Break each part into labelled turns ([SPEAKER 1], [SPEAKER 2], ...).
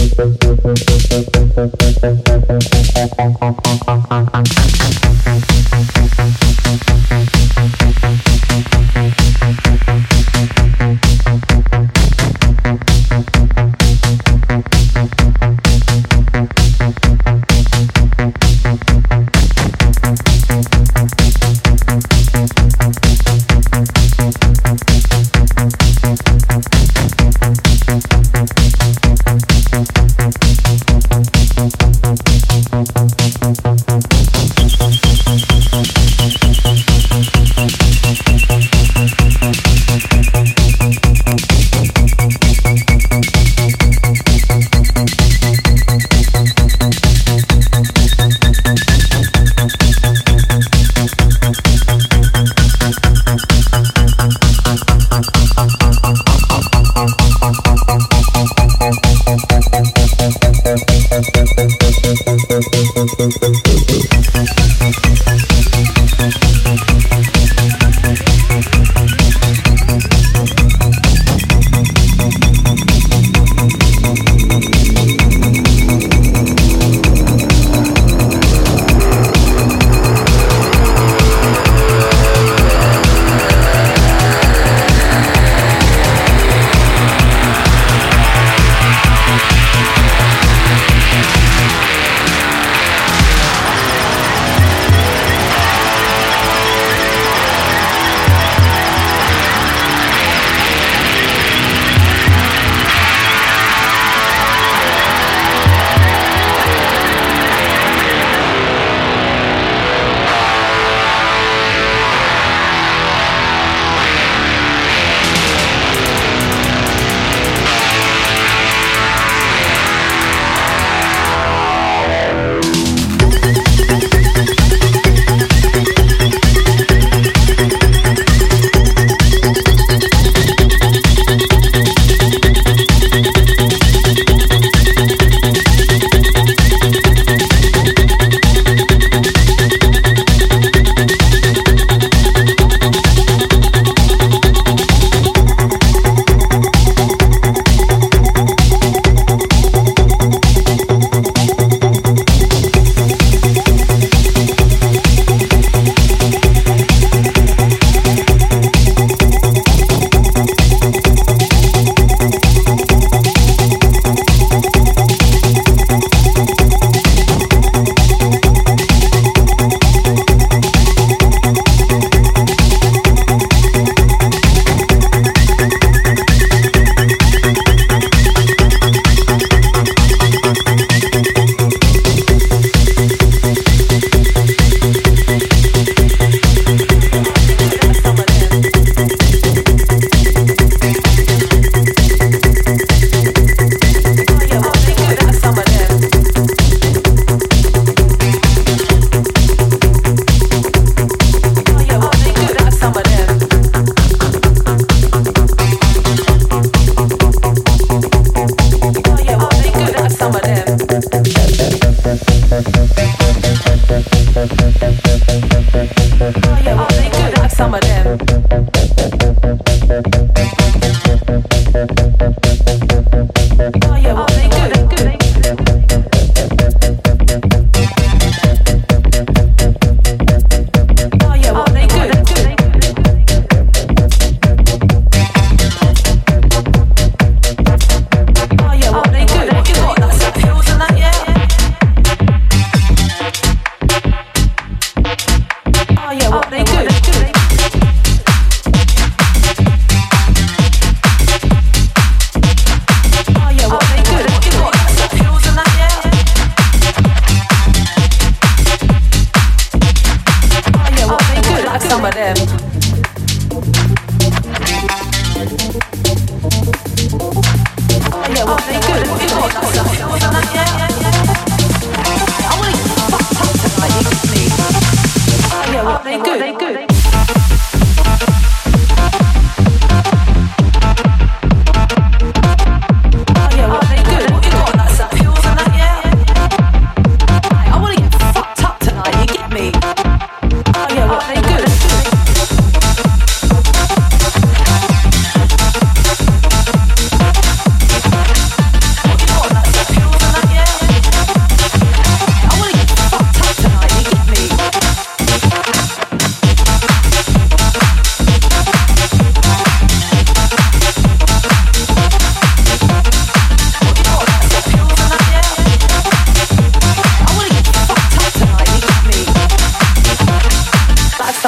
[SPEAKER 1] Thank you.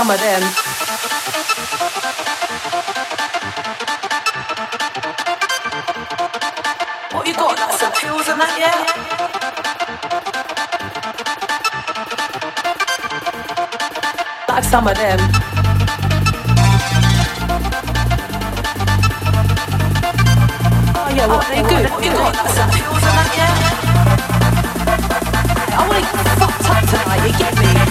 [SPEAKER 1] some of them. What you got? Like some pills and that, yeah? Like some of them. Oh, yeah, what they good. What you got? Some pills and that, yeah. I wanna fuck up tonight. You get me?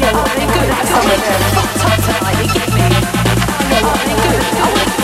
[SPEAKER 1] know what good. I felt like fucked tonight. get me. I know what they good. at went